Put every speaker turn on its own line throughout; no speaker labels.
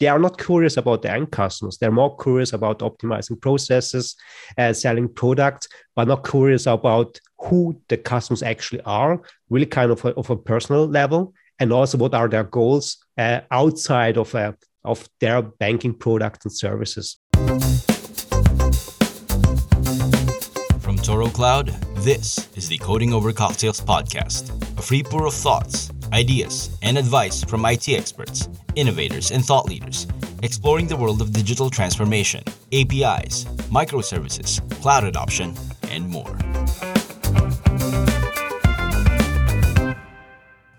they are not curious about the end customers. They're more curious about optimizing processes, uh, selling products, but not curious about who the customers actually are, really kind of a, of a personal level, and also what are their goals uh, outside of, uh, of their banking products and services.
From Toro Cloud, this is the Coding Over Cocktails podcast, a free pour of thoughts, ideas, and advice from IT experts, innovators, and thought leaders, exploring the world of digital transformation, APIs, microservices, cloud adoption, and more.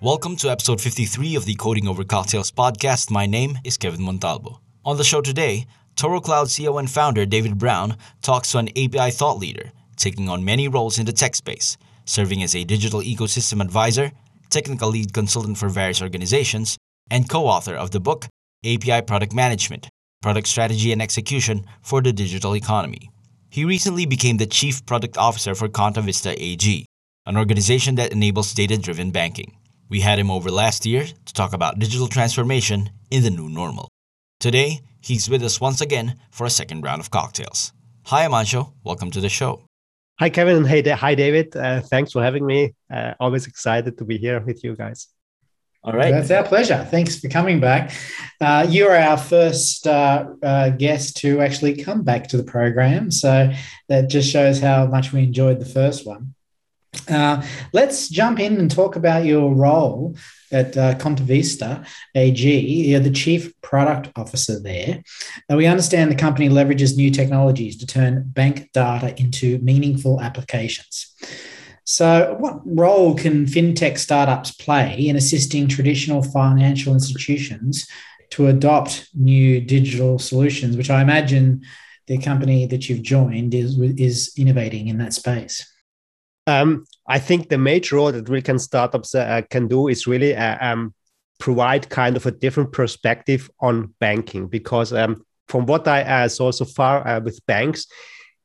Welcome to episode 53 of the Coding Over Cocktails podcast. My name is Kevin Montalvo. On the show today, Toro Cloud CEO and founder David Brown talks to an API thought leader, taking on many roles in the tech space, serving as a digital ecosystem advisor, technical lead consultant for various organizations, and co author of the book API Product Management Product Strategy and Execution for the Digital Economy. He recently became the Chief Product Officer for Contovista AG, an organization that enables data driven banking. We had him over last year to talk about digital transformation in the new normal. Today, he's with us once again for a second round of cocktails. Hi, Amancio. Welcome to the show.
Hi, Kevin, and hey, hi, David. Uh, thanks for having me. Uh, always excited to be here with you guys.
All right. That's our pleasure. Thanks for coming back. Uh, you're our first uh, uh, guest to actually come back to the program. So that just shows how much we enjoyed the first one. Uh, let's jump in and talk about your role at uh, Contovista AG. You're the chief product officer there. Now, we understand the company leverages new technologies to turn bank data into meaningful applications. So, what role can fintech startups play in assisting traditional financial institutions to adopt new digital solutions, which I imagine the company that you've joined is, is innovating in that space?
Um, I think the major role that we can startups uh, can do is really uh, um, provide kind of a different perspective on banking because um, from what I uh, saw so far uh, with banks,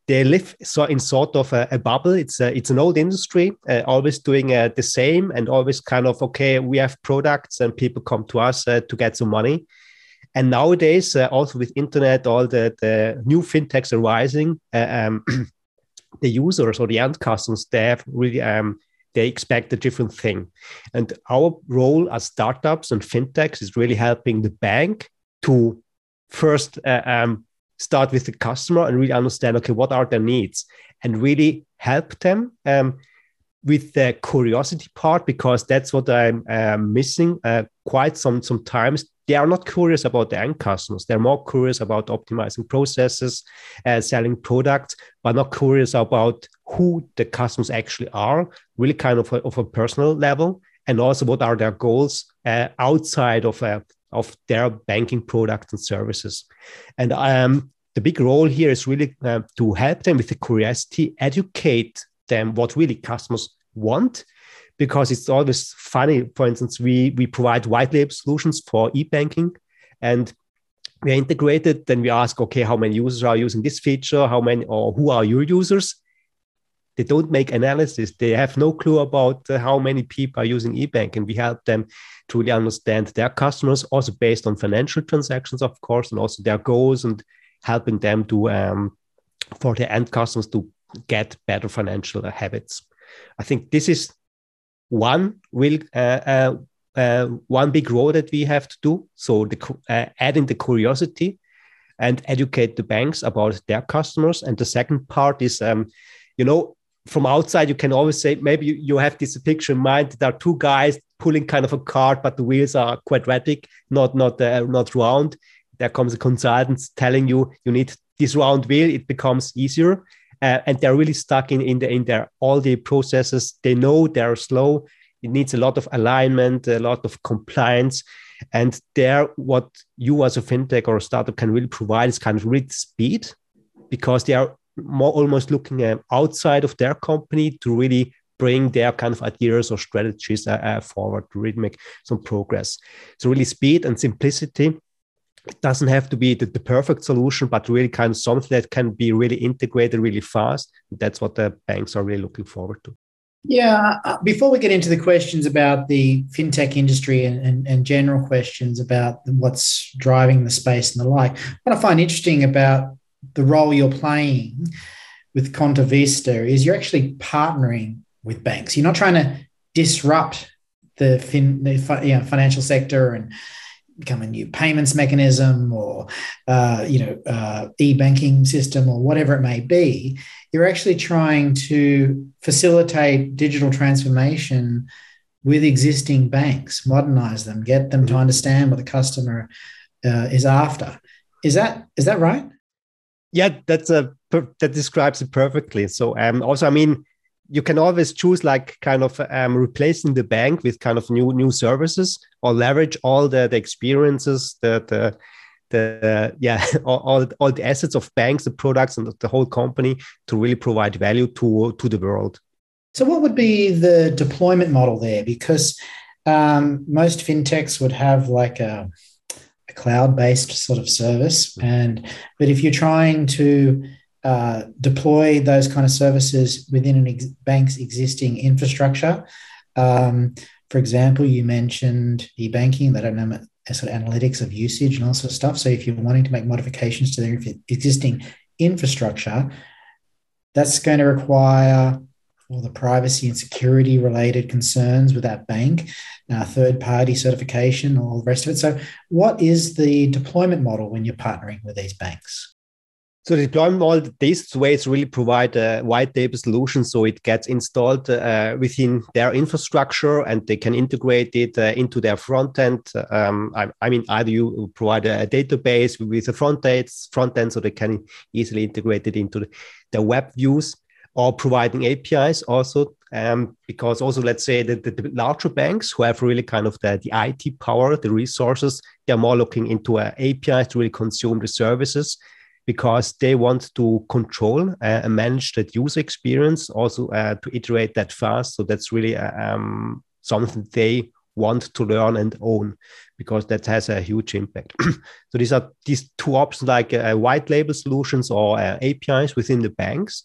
they live so in sort of a, a bubble. It's a, it's an old industry, uh, always doing uh, the same and always kind of okay. We have products and people come to us to get some money. And nowadays, also with internet, all the, the new fintechs are rising. Um, the users or the end customers, they have really um, they expect a different thing. And our role as startups and fintechs is really helping the bank to first uh, um, start with the customer and really understand okay what are their needs and really help them um, with the curiosity part because that's what I'm uh, missing uh, quite some sometimes they are not curious about the end customers. They're more curious about optimizing processes, selling products, but not curious about who the customers actually are, really kind of a, of a personal level, and also what are their goals uh, outside of uh, of their banking products and services. And um, the big role here is really uh, to help them with the curiosity, educate them what really customers want because it's always funny. For instance, we we provide white label solutions for e-banking, and we are integrated. Then we ask, okay, how many users are using this feature? How many or who are your users? They don't make analysis. They have no clue about uh, how many people are using e-bank, and we help them to really understand their customers, also based on financial transactions, of course, and also their goals, and helping them to um, for the end customers to get better financial habits. I think this is one will uh, uh, uh, one big role that we have to do. So the adding the curiosity and educate the banks about their customers. And the second part is, um, you know, from outside you can always say maybe you, you have this picture in mind. There are two guys pulling kind of a cart, but the wheels are quadratic, not not uh, not round. There comes a consultant telling you you need this round wheel. It becomes easier uh, and they're really stuck in in, the, in their all the processes. They know they're slow. It needs a lot of alignment, a lot of compliance, and there, what you as a fintech or a startup can really provide is kind of real speed, because they are more almost looking uh, outside of their company to really bring their kind of ideas or strategies uh, uh, forward to really make some progress. So really speed and simplicity doesn't have to be the, the, perfect solution, but really kind of something that can be really integrated really fast. That's what the banks are really looking forward to.
Yeah. Uh, before we get into the questions about the fintech industry and, and, and, general questions about what's driving the space and the like, what I find interesting about the role you're playing with Contovista is you're actually partnering with banks. You're not trying to disrupt the, fin, the you know, financial sector and become a new payments mechanism or uh, you know uh, e-banking system or whatever it may be you're actually trying to facilitate digital transformation with existing banks modernize them get them to mm-hmm. understand what the customer uh, is after. Is that is that right?
Yeah that's a that describes it perfectly. So um also i mean you can always choose like kind of um, replacing the bank with kind of new new services or leverage all the, the experiences the the, the yeah all, all, all the assets of banks the products and the whole company to really provide value to to the world.
So what would be the deployment model there? Because um, most fintechs would have like a, a cloud-based sort of service. And but if you're trying to uh, deploy those kind of services within an ex- bank's existing infrastructure. Um, for example, you mentioned e-banking. They don't know sort of analytics of usage and all sorts of stuff. So if you're wanting to make modifications to their existing infrastructure, that's going to require all the privacy and security related concerns with that bank, uh, third party certification, all the rest of it. So, what is the deployment model when you're partnering with these banks?
So the deployment model, these ways really provide a white label solution, so it gets installed uh, within their infrastructure, and they can integrate it uh, into their front end. Um, I, I, mean, either you provide a database with a front end, front end, so they can easily integrate it into the, the web views, or providing APIs also. Um, because also, let's say that the, the, larger banks who have really kind of the, the IT power, the resources, they're more looking into uh, APIs to really consume the services because they want to control uh, and manage that user experience, also uh, to iterate that fast. So that's really uh, um, something they want to learn and own because that has a huge impact. so these are these two options like uh, white label solutions or uh, APIs within the banks.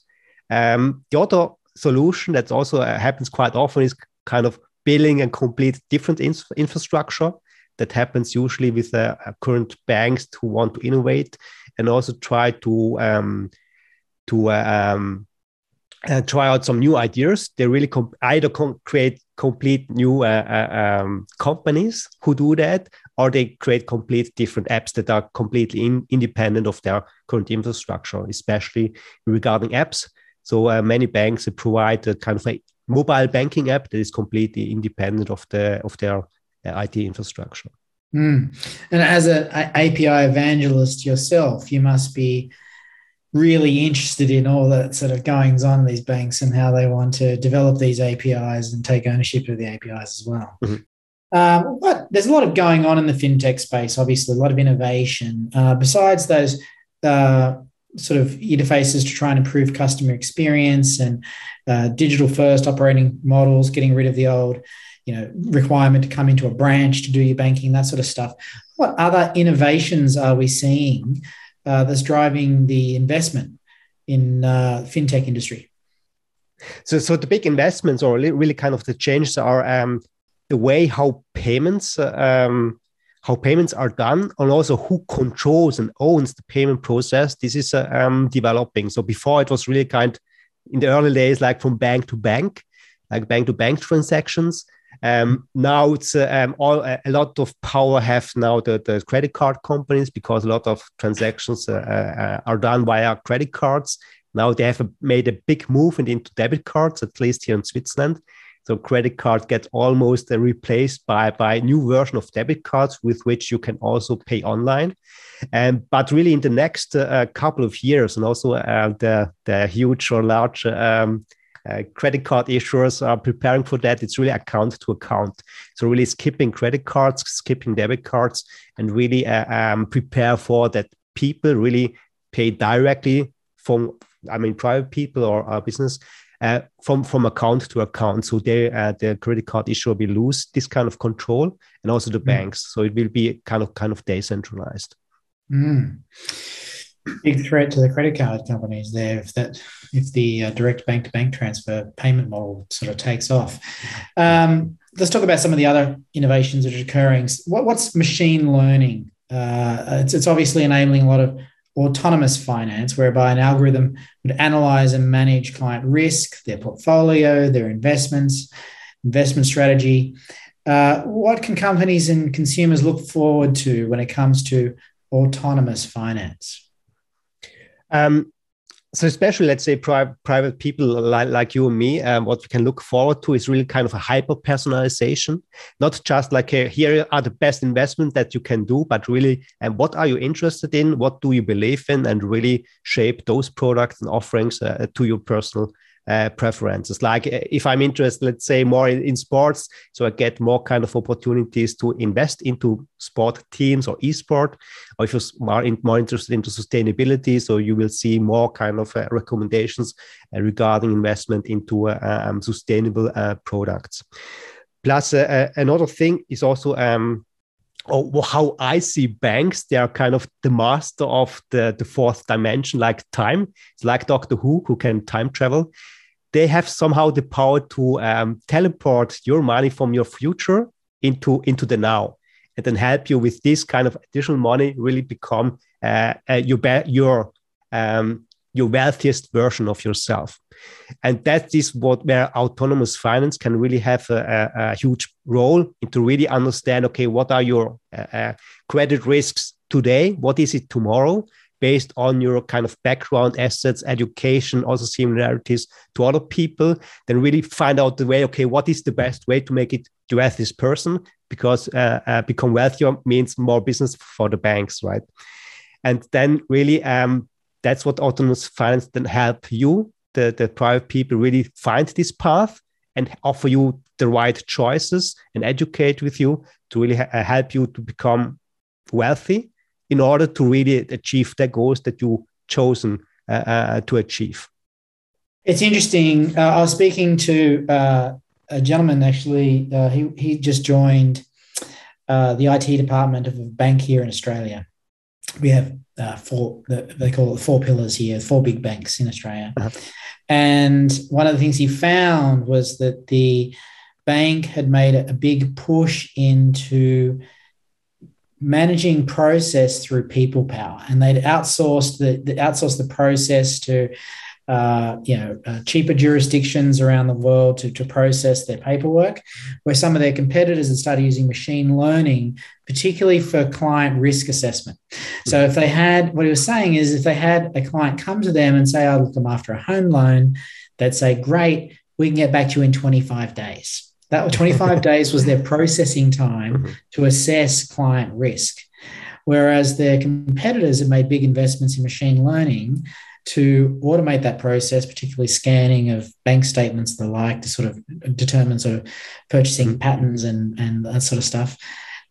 Um, the other solution that also uh, happens quite often is kind of building a complete different infrastructure that happens usually with current banks who want to innovate and also try to um, to uh, um, uh, try out some new ideas. They really com- either com- create complete new uh, uh, um, companies who do that, or they create complete different apps that are completely in- independent of their current infrastructure, especially regarding apps. So uh, many banks provide a kind of a mobile banking app that is completely independent of the of their IT infrastructure.
Mm. And as an API evangelist yourself, you must be really interested in all that sort of goings on these banks and how they want to develop these APIs and take ownership of the APIs as well. Mm-hmm. Um, but there's a lot of going on in the fintech space, obviously, a lot of innovation. Uh, besides those uh, sort of interfaces to try and improve customer experience and uh, digital first operating models, getting rid of the old you know requirement to come into a branch to do your banking that sort of stuff. What other innovations are we seeing uh, that's driving the investment in uh, fintech industry?
So so the big investments or really kind of the changes are um, the way how payments um, how payments are done and also who controls and owns the payment process. This is uh, um, developing. So before it was really kind in the early days like from bank to bank like bank to bank transactions um, now it's uh, um, all a lot of power have now the, the credit card companies because a lot of transactions uh, uh, are done via credit cards. Now they have made a big move into debit cards, at least here in Switzerland. So credit card gets almost uh, replaced by by new version of debit cards with which you can also pay online. And but really in the next uh, couple of years, and also uh, the the huge or large um, uh, credit card issuers are preparing for that. It's really account to account. So really skipping credit cards, skipping debit cards, and really uh, um, prepare for that people really pay directly from, I mean, private people or uh, business uh, from from account to account. So they uh, the credit card issuer will lose this kind of control, and also the mm. banks. So it will be kind of kind of decentralized.
Mm. Big threat to the credit card companies there if that if the uh, direct bank to bank transfer payment model sort of takes off. Um, let's talk about some of the other innovations that are occurring. What, what's machine learning? Uh, it's, it's obviously enabling a lot of autonomous finance, whereby an algorithm would analyze and manage client risk, their portfolio, their investments, investment strategy. Uh, what can companies and consumers look forward to when it comes to autonomous finance?
Um, so especially let's say pri- private people like, like you and me um, what we can look forward to is really kind of a hyper personalization. Not just like a, here are the best investments that you can do but really and what are you interested in? What do you believe in? And really shape those products and offerings uh, to your personal uh, preferences. Like uh, if I'm interested, let's say more in, in, sports, so I get more kind of opportunities to invest into sport teams or esport. Or if you're more, in, more interested into sustainability, so you will see more kind of uh, recommendations uh, regarding investment into uh, um, sustainable uh, products. Plus, another thing is also um, or how I see banks, they are kind of the master of the, the fourth dimension, like time. It's like Doctor Who, who can time travel. They have somehow the power to um, teleport your money from your future into into the now, and then help you with this kind of additional money really become uh, uh, your your um, your wealthiest version of yourself. And that is what where autonomous finance can really have a, a, a huge role to really understand okay what are your uh, uh, credit risks today? What is it tomorrow? Based on your kind of background assets education also similarities to other people then really find out the way okay what is the best way to make it to wealthiest person? Because uh, uh, become wealthier means more business for the banks right? And then really um, that's what autonomous finance then help you the, the private people really find this path and offer you the right choices and educate with you to really ha- uh, help you to become wealthy in order to really achieve the goals that you chosen uh, uh, to achieve.
It's interesting. Uh, I was speaking to uh, a gentleman actually. Uh, he he just joined the IT department of a bank here in Australia. We have four. They call it four pillars here. Four big banks in Australia. Uh-huh. And one of the things he found was that the bank had made a big push into managing process through people power, and they'd outsourced the, the outsourced the process to uh, you know, uh, cheaper jurisdictions around the world to, to process their paperwork, where some of their competitors had started using machine learning, particularly for client risk assessment. So if they had, what he was saying is if they had a client come to them and say, I'll look them after a home loan, they'd say, great, we can get back to you in 25 days. That 25 days was their processing time to assess client risk. Whereas their competitors have made big investments in machine learning to automate that process, particularly scanning of bank statements, the like, to sort of determine sort of purchasing mm-hmm. patterns and, and that sort of stuff.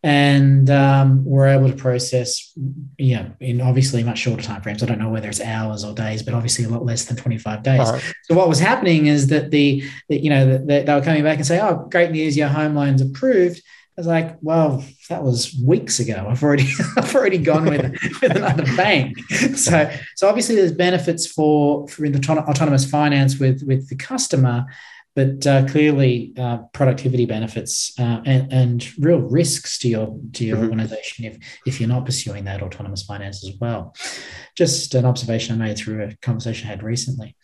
And um, we're able to process, you know, in obviously much shorter time frames. I don't know whether it's hours or days, but obviously a lot less than 25 days. Uh-huh. So what was happening is that the, the you know, the, the, they were coming back and say, oh, great news, your home loan's approved was like, well, that was weeks ago. I've already I've already gone with, with another bank. So so obviously there's benefits for for the autonomous finance with with the customer, but uh, clearly uh, productivity benefits uh, and, and, real risks to your to your mm-hmm. organization if if you're not pursuing that autonomous finance as well. Just an observation I made through a conversation I had recently.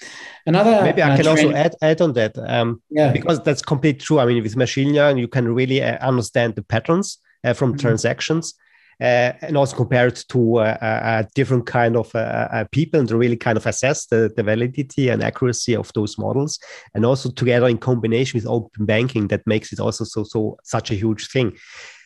Another
maybe I uh, can trend, also add add on that, um, yeah, because that's completely true. I mean, with machine learning, you can really uh, understand the patterns uh, from mm-hmm. transactions and also compare it to uh, a different kind of uh, people and really kind of assess the, the validity and accuracy of those models and also together in combination with open banking that makes it also so so such a huge thing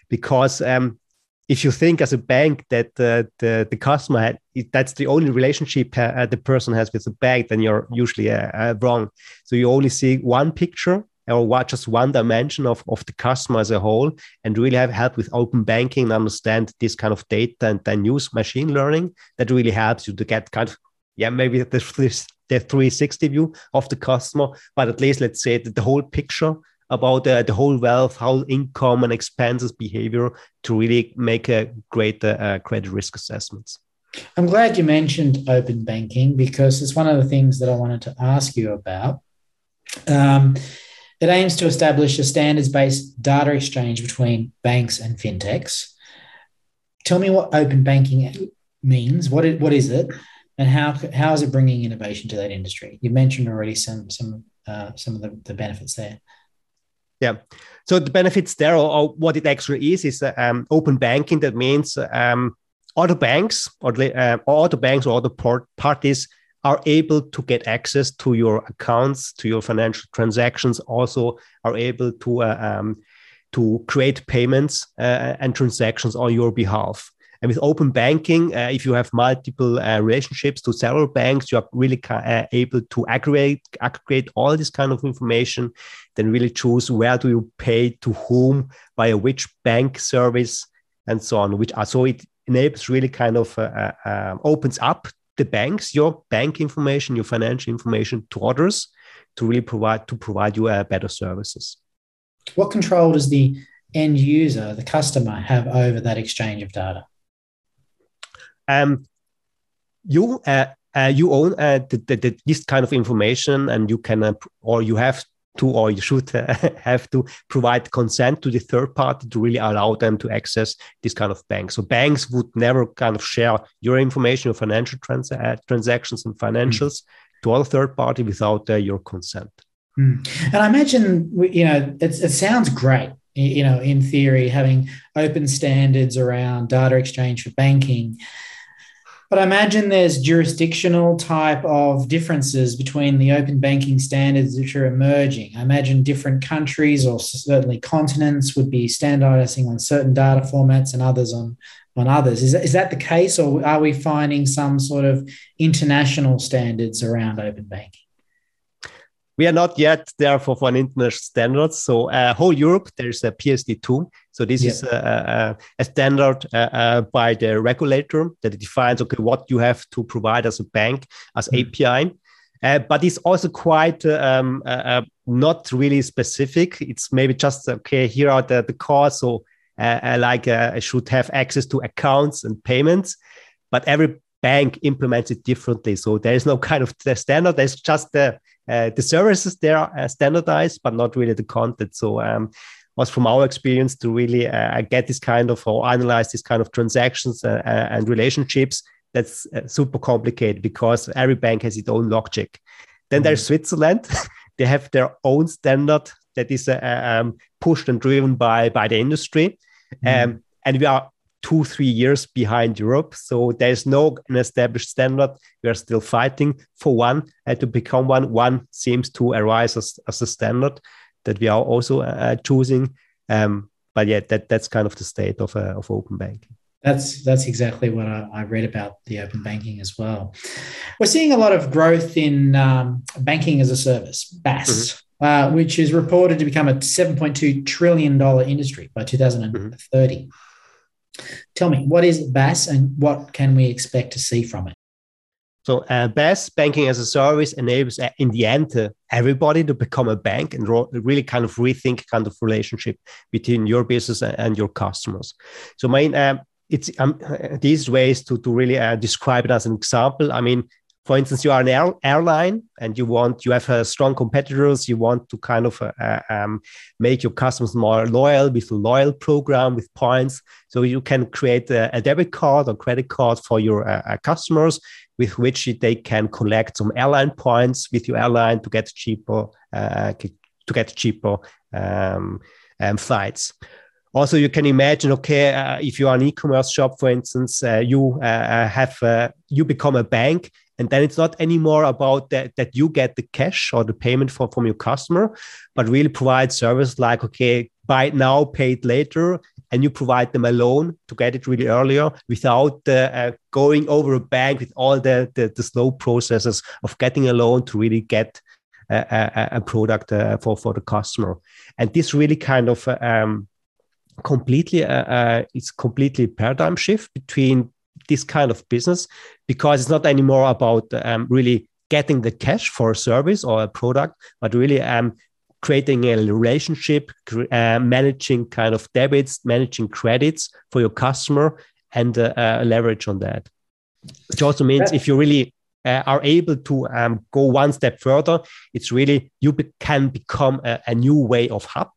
because um, if you think as a bank that uh, the the customer had, that's the only relationship uh, the person has with the bank, then you're usually uh, wrong. So you only see one picture or just one dimension of, of the customer as a whole and really have help with open banking and understand this kind of data and then use machine learning that really helps you to get kind of yeah maybe the, the 360 view of the customer but at least let's say the whole picture about uh, the whole wealth how income and expenses behavior to really make a great uh, credit risk assessments
I'm glad you mentioned open banking because it's one of the things that I wanted to ask you about. Um, it aims to establish a standards based data exchange between banks and fintechs. Tell me what open banking means. What, it, what is it? And how, how is it bringing innovation to that industry? You mentioned already some, some, uh, some of the, the benefits there.
Yeah. So the benefits there, or, or what it actually is, is um, open banking. That means um, other banks or, uh, other banks or other parties are able to get access to your accounts, to your financial transactions. Also, are able to uh, um, to create payments uh, and transactions on your behalf. And with open banking, uh, if you have multiple uh, relationships to several banks, you are really uh, able to aggregate aggregate all this kind of information. Then really choose where do you pay to whom via which bank service and so on. Which are so it enables really kind of uh, um, opens up the banks your bank information, your financial information to others to really provide to provide you uh, better services.
What control does the end user, the customer, have over that exchange of data?
um, you uh, uh, you own uh, the, the, the, this kind of information and you can uh, or you have to or you should uh, have to provide consent to the third party to really allow them to access this kind of bank so banks would never kind of share your information your financial trans- uh, transactions and financials mm. to other third party without your consent
mm. and i imagine you know it sounds great you know in theory having open standards around data exchange for banking but I imagine there's jurisdictional type of differences between the open banking standards which are emerging. I imagine different countries or certainly continents would be standardizing on certain data formats and others on, on others. Is is that the case, or are we finding some sort of international standards around open banking?
We are not yet there for, for an international standard. So uh, whole Europe, there's a PSD2. So this is a, a, a standard uh, uh, by the regulator that defines okay what you have to provide as a bank as mm-hmm. API. Uh, but it's also quite um, uh, uh, not really specific. It's maybe just okay. Here are the the cores. So like I should have access to accounts and payments, but every bank implements it differently. So there is no kind of standard. There's just the uh, the services there are standardized, but not really the content. So um, was from our experience to really uh, get this kind of or analyze this kind of transactions uh, uh and relationships. That's uh, super complicated because every bank has its own logic. Then mm-hmm. there's Switzerland. they have their own standard that is uh, um, pushed and driven by by the industry. Mm-hmm. Um, and we are two, three years behind Europe. So there's no an established standard. We are still fighting for one and to become one. One seems to arise as, as a standard that we are also uh, choosing. Um, but yeah, that, that's kind of the state of, uh, of open banking.
That's that's exactly what I, I, read about the open banking as well. We're seeing a lot of growth in um, banking as a service, BaaS, mm-hmm. uh, which is reported to become a $7.2 trillion industry by 2030. Mm-hmm. Tell me, what is BaaS and what can we expect to see from it?
So uh, BaaS banking as a service enables uh, in the end uh, everybody to become a bank and ro- really kind of rethink kind of relationship between your business and your customers. So my um, it's um, these ways to to really uh, describe it as an example. I mean, for instance, you are an air, airline and you want you have uh, strong competitors. You want to kind of uh, uh, um, make your customers more loyal with a loyal program with points. So you can create a, a debit card or credit card for your uh, uh, customers, with which they can collect some airline points with your airline to get cheaper uh, to get cheaper um, um, flights also you can imagine okay uh, if you are an e-commerce shop for instance uh, you uh, have you become a bank and then it's not anymore about that, that you get the cash or the payment for, from your customer, but really provide service like, okay, buy it now, pay it later. And you provide them a loan to get it really earlier without uh, going over a bank with all the, the, the, slow processes of getting a loan to really get a, a, a product uh, for, for the customer. And this really kind of um, completely, uh, uh it's completely paradigm shift between this kind of business because it's not anymore about um, really getting the cash for a service or a product, but really um, creating a relationship, uh, managing kind of debits, managing credits for your customer, and uh, uh, leverage on that. which also means if you really uh, are able to um, go one step further, it's really you be- can become a, a, new way of hub,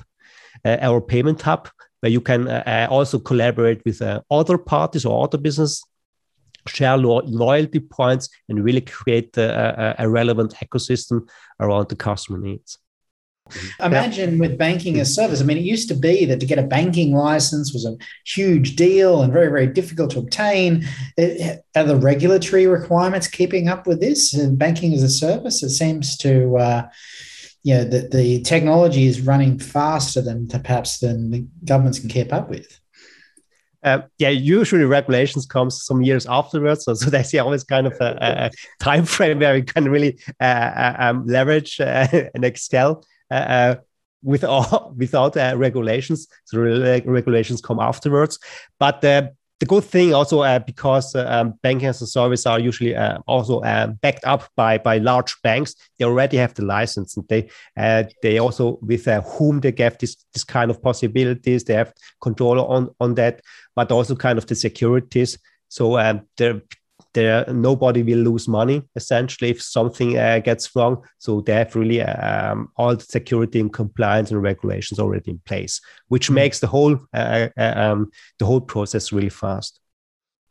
uh, our payment hub, where you can uh, uh also collaborate with uh, other parties or other business, share lo- loyalty points, and really create a, a relevant ecosystem around the customer needs.
Imagine with banking as service. I mean, it used to be that to get a banking license was a huge deal and very, very difficult to obtain. Are the regulatory requirements keeping up with this? And banking as a service, it seems to, uh, you know, the, the technology is running faster than perhaps than the governments can keep up with.
Uh, yeah, usually regulations comes some years afterwards, so, so there's always kind of a, a time frame where we can really uh, uh um, leverage uh, and excel. Uh, uh, without without uh, regulations. So regulations come afterwards. But the good thing also uh, because uh, um, banking as a service are usually uh, also backed up by by large banks. They already have the license, and they they also with whom they get this this kind of possibilities. They have control on on that, but also kind of the securities. So um, the there nobody will lose money essentially if something uh, gets wrong so they have really um, all the security and compliance and regulations already in place which mm-hmm. makes the whole uh, uh, um, the whole process really fast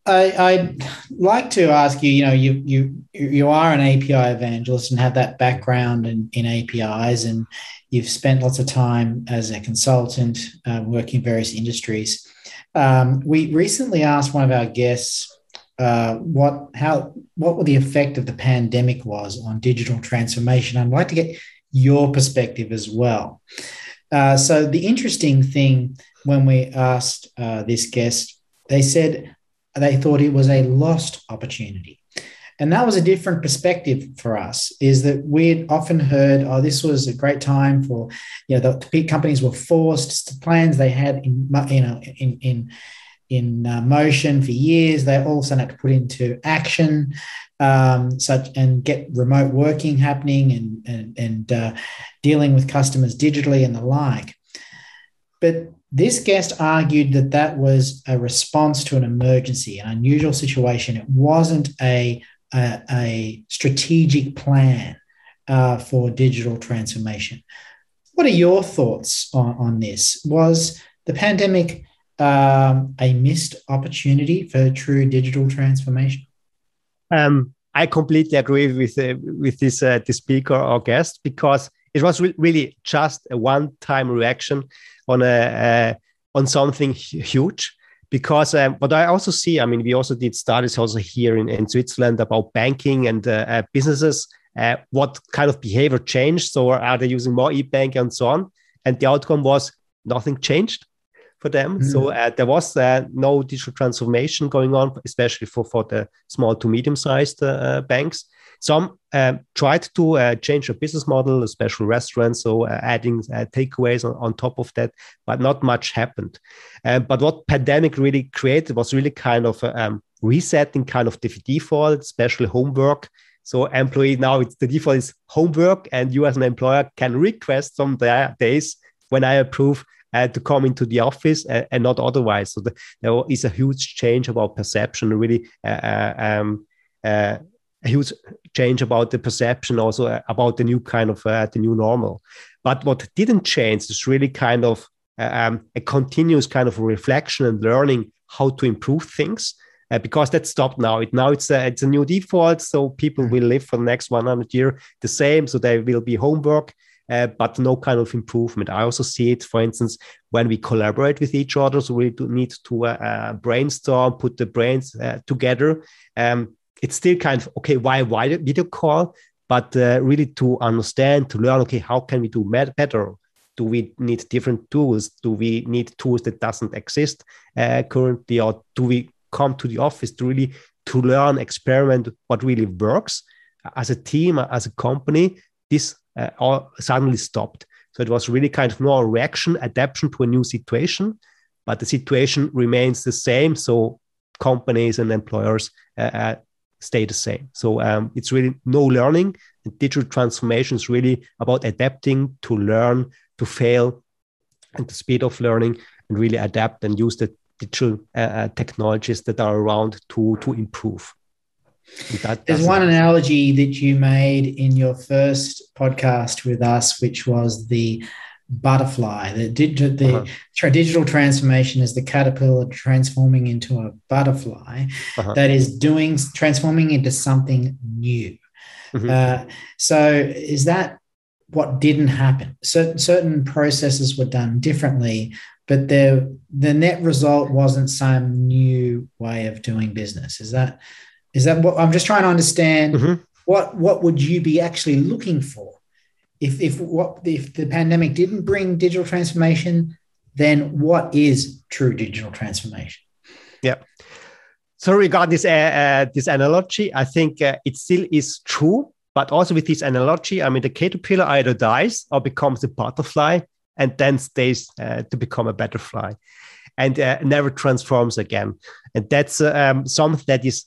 I, would like to ask you. You know, you you you are an API evangelist and have that background in, in APIs, and you've spent lots of time as a consultant uh, working in various industries. Um, we recently asked one of our guests uh, what how what were the effect of the pandemic was on digital transformation. I'd like to get your perspective as well. Uh, so the interesting thing when we asked uh, this guest, they said they thought it was a lost opportunity. And that was a different perspective for us. Is that we'd often heard, oh, this was a great time for, you know, the companies were forced to plans they had in, you know, in in in uh, motion for years. They all of a sudden had to put into action, um, such and get remote working happening and and, and uh, dealing with customers digitally and the like. But this guest argued that that was a response to an emergency, an unusual situation. It wasn't a a, a strategic plan uh, for digital transformation. What are your thoughts on, on this? Was the pandemic um, a missed opportunity for true digital transformation?
Um, I completely agree with uh, with this uh, the speaker or guest because it was re- really just a one time reaction on a uh, on something huge. Because um, what I also see, I mean, we also did studies also here in, in Switzerland about banking and uh, uh, businesses. Uh, what kind of behavior changed? So are they using more e-bank and so on? And the outcome was nothing changed for them. Mm. So uh, there was uh, no digital transformation going on, especially for, for the small to medium sized uh, banks. Some um, tried to uh, change their business model, especially restaurants, so uh, adding uh, takeaways on, on, top of that, but not much happened. but what pandemic really created was really kind of um, resetting kind of the default, especially homework. So employee now it's the default is homework, and you as an employer can request some days when I approve uh, to come into the office and, and not otherwise. So the, there is a huge change about perception, really uh, uh, um, uh, a huge change about the perception, also uh, about the new kind of uh, the new normal. But what didn't change is really kind of um, a continuous kind of reflection and learning how to improve things. Uh, because that stopped now. It now it's a, it's a new default, so people will live for the next 100 year the same. So there will be homework, uh, but no kind of improvement. I also see it, for instance, when we collaborate with each other. So we need to uh, uh, brainstorm, put the brains uh, together. Um, it's still kind of okay. Why why video call? But uh, really to understand, to learn. Okay, how can we do better? Do we need different tools? Do we need tools that doesn't exist uh, currently, or do we come to the office to really to learn, experiment what really works as a team, as a company? This uh, all suddenly stopped. So it was really kind of more reaction, adaptation to a new situation, but the situation remains the same. So companies and employers uh, uh, stay the same. So um, it's really no learning. And digital transformation is really about adapting to learn, to fail, and the speed of learning, and really adapt and use the digital uh, uh technologies that are around to to improve.
There's one analogy that you made in your first podcast with us, which was the butterfly. The, the uh-huh. digital transformation is the caterpillar transforming into a butterfly uh-huh. that is doing transforming into something new. Mm-hmm. Uh, so is that what didn't happen? Certain certain processes were done differently, but the the net result wasn't some new way of doing business. Is that is that what I'm just trying to understand? Mm-hmm. What what would you be actually looking for if if what if the pandemic didn't bring digital transformation? Then what is true digital transformation?
Yeah. So regarding this uh, uh, this analogy, I think uh, it still is true. But also with this analogy, I mean, the caterpillar either dies or becomes a butterfly and then stays uh, to become a butterfly and uh, never transforms again. And that's uh, um, something that is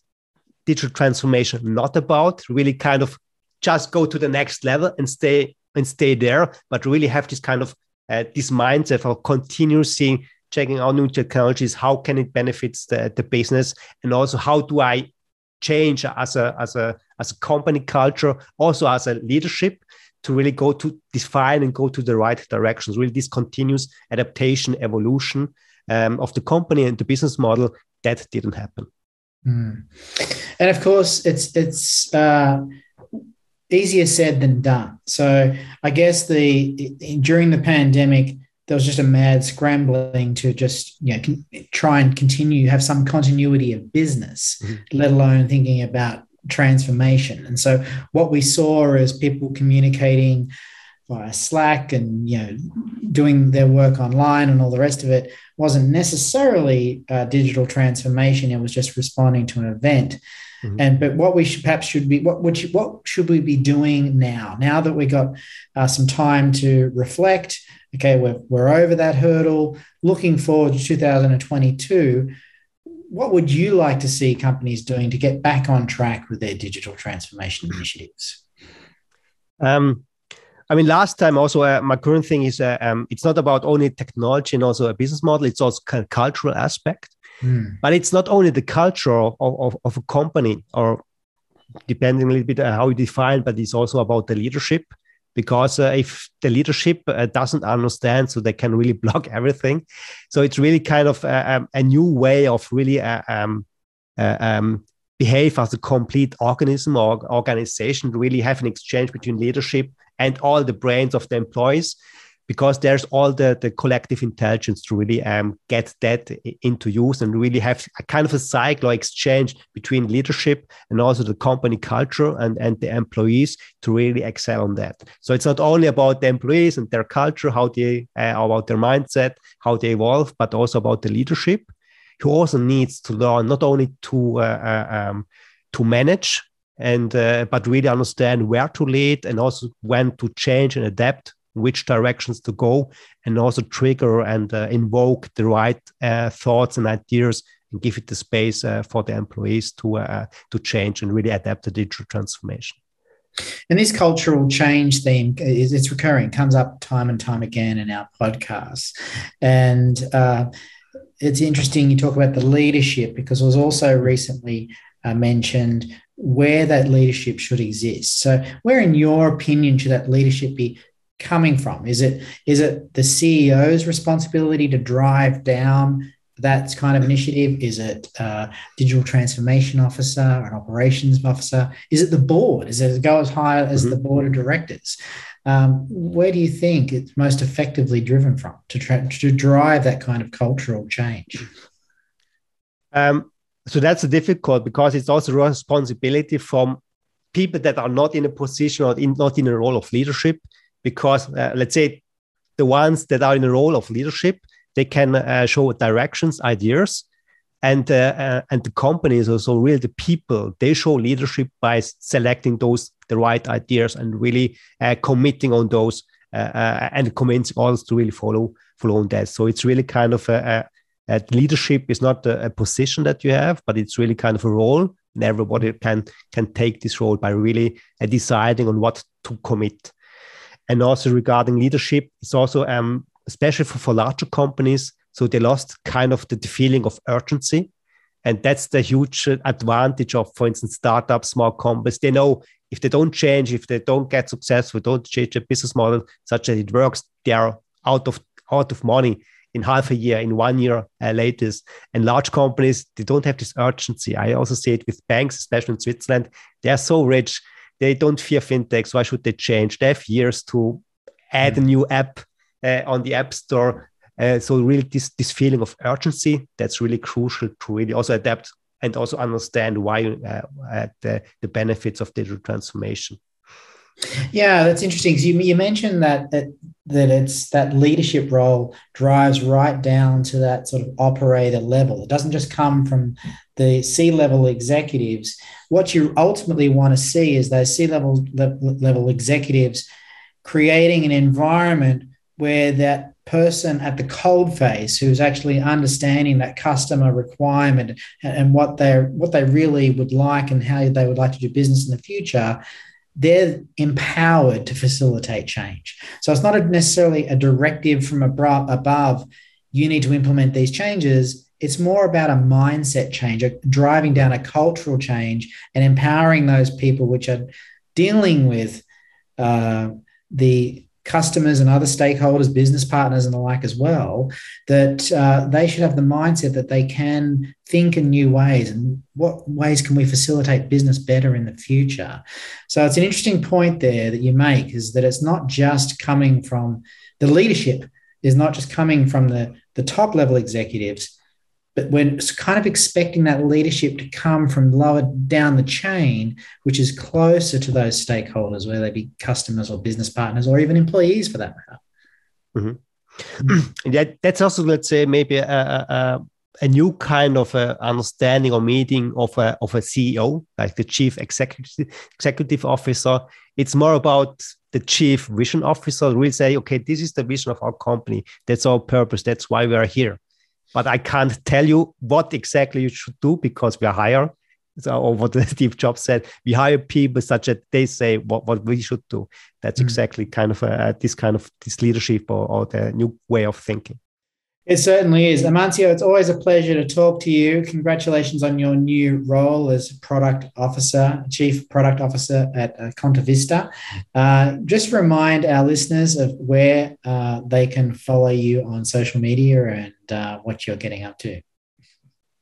digital transformation not about really kind of just go to the next level and stay and stay there but really have this kind of uh, this mindset of continuously checking out new technologies how can it benefit the, the business and also how do i change as a as a as a company culture also as a leadership to really go to define and go to the right directions really this continuous adaptation evolution um, of the company and the business model that didn't happen
Mm. And of course, it's it's uh, easier said than done. So I guess the during the pandemic, there was just a mad scrambling to just you know try and continue have some continuity of business, mm-hmm. let alone thinking about transformation. And so what we saw is people communicating via Slack and you know doing their work online and all the rest of it wasn't necessarily digital transformation. It was just responding to an event. Mm-hmm. And but what we should perhaps should be what would you, what should we be doing now? Now that we got uh, some time to reflect, okay, we're we're over that hurdle. Looking forward to 2022, what would you like to see companies doing to get back on track with their digital transformation initiatives?
Um, I mean, last time also, uh, my current thing is uh, um, it's not about only technology and also a business model. It's also kind of cultural aspect. Mm. But it's not only the culture of, of, of, a company or depending a little bit on how you define, but it's also about the leadership. Because uh, if the leadership uh, doesn't understand, so they can really block everything. So it's really kind of uh, um, a new way of really uh, um, um, behave as a complete organism or organization, really have an exchange between leadership and all the brains of the employees because there's all the, the collective intelligence to really um, get that into use and really have a kind of a cycle exchange between leadership and also the company culture and, and the employees to really excel on that. So it's not only about the employees and their culture, how they uh, about their mindset, how they evolve, but also about the leadership who also needs to learn not only to uh, uh um, to manage and uh, but really understand where to lead and also when to change and adapt which directions to go and also trigger and uh, invoke the right uh, thoughts and ideas and give it the space uh, for the employees to uh, to change and really adapt to digital transformation.
And this cultural change theme is it's recurring. Comes up time and time again in our podcasts. And uh, it's interesting you talk about the leadership because it was also recently uh, mentioned where that leadership should exist. So, where, in your opinion, should that leadership be coming from? Is it is it the CEO's responsibility to drive down that kind of initiative? Is it a digital transformation officer, an operations officer? Is it the board? Is it go as high as mm-hmm. the board of directors? Um, where do you think it's most effectively driven from to try, to drive that kind of cultural change?
Um, so that's difficult because it's also responsibility from people that are not in a position or in, not in a role of leadership because uh, let's say the ones that are in a role of leadership they can uh, show directions ideas and uh, uh and the companies also really the people they show leadership by selecting those the right ideas and really uh, committing on those uh, and convincing others to really follow follow on that so it's really kind of a, uh, leadership is not a, a, position that you have, but it's really kind of a role, and everybody can can take this role by really uh, deciding on what to commit. And also regarding leadership, it's also um, especially for, for larger companies, so they lost kind of the, the feeling of urgency And that's the huge advantage of, for instance, startups, small companies. They know if they don't change, if they don't get successful, don't change their business model such that it works, they are out of out of money in half a year, in one year uh, latest. And large companies, they don't have this urgency. I also see it with banks, especially in Switzerland. They are so rich, they don't fear fintechs. Why should they change? They have years to add mm. a new app uh, on the app store. Uh, so really, this this feeling of urgency that's really crucial to really also adapt and also understand why uh, uh, the, the benefits of digital transformation.
Yeah, that's interesting. You, you mentioned that, that that it's that leadership role drives right down to that sort of operator level. It doesn't just come from the C level executives. What you ultimately want to see is those C level level executives creating an environment where that person at the cold face who's actually understanding that customer requirement and what they what they really would like and how they would like to do business in the future they're empowered to facilitate change. So it's not necessarily a directive from above, you need to implement these changes. It's more about a mindset change, driving down a cultural change and empowering those people which are dealing with uh, the customers and other stakeholders, business partners, and the like as well, that uh, they should have the mindset that they can think in new ways and what ways can we facilitate business better in the future. So it's an interesting point there that you make is that it's not just coming from the leadership is not just coming from the, the top level executives, but we're kind of expecting that leadership to come from lower down the chain, which is closer to those stakeholders, whether they be customers or business partners or even employees for that matter.
Mm-hmm. yeah, that's also, let's say, maybe a, a, a new kind of understanding or meeting of a, of a CEO, like the chief executive, executive officer. It's more about the chief vision officer really say, okay, this is the vision of our company. That's our purpose. That's why we are here but I can't tell you what exactly you should do because we are hire. So, or what Steve Jobs said, we hire people such that they say what, what we should do. That's mm-hmm. exactly kind of a, this kind of this leadership or, or the new way of thinking.
It certainly is. Amancio, it's always a pleasure to talk to you. Congratulations on your new role as product officer, chief product officer at uh, Contovista. Uh, just remind our listeners of where uh, they can follow you on social media and uh, what you're getting up to.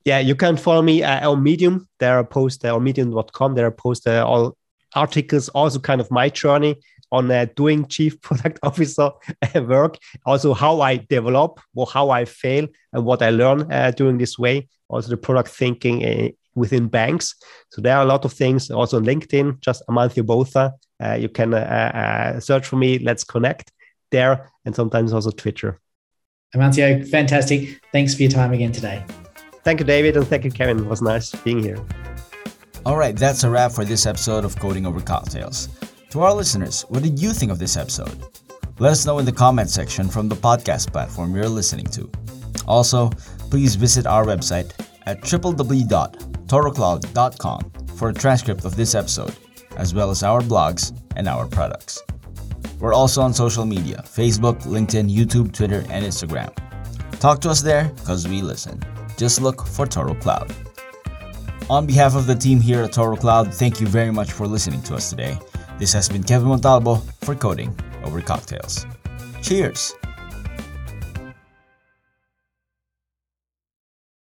Yeah, you can follow me uh, on Medium. There are posts uh, on medium.com. There are posts uh, all articles, also kind of my journey on uh, doing chief product officer work, also how I develop or how I fail and what I learn uh, doing this way, also the product thinking uh, within banks. So there are a lot of things also on LinkedIn, just Amancio Bouza. Uh, you can uh, uh, search for me, let's connect there, and sometimes also Twitter.
Amancio, fantastic. Thanks for your time again today.
Thank you, David, and thank you, Kevin. It was nice being here.
All right, that's a wrap for this episode of Coding Over Cocktails. To our listeners, what did you think of this episode? Let us know in the comment section from the podcast platform you're listening to. Also, please visit our website at www.torocloud.com for a transcript of this episode, as well as our blogs and our products. We're also on social media Facebook, LinkedIn, YouTube, Twitter, and Instagram. Talk to us there because we listen. Just look for Toro Cloud. On behalf of the team here at Toro Cloud, thank you very much for listening to us today. This has been Kevin Montalvo for Coding Over Cocktails. Cheers!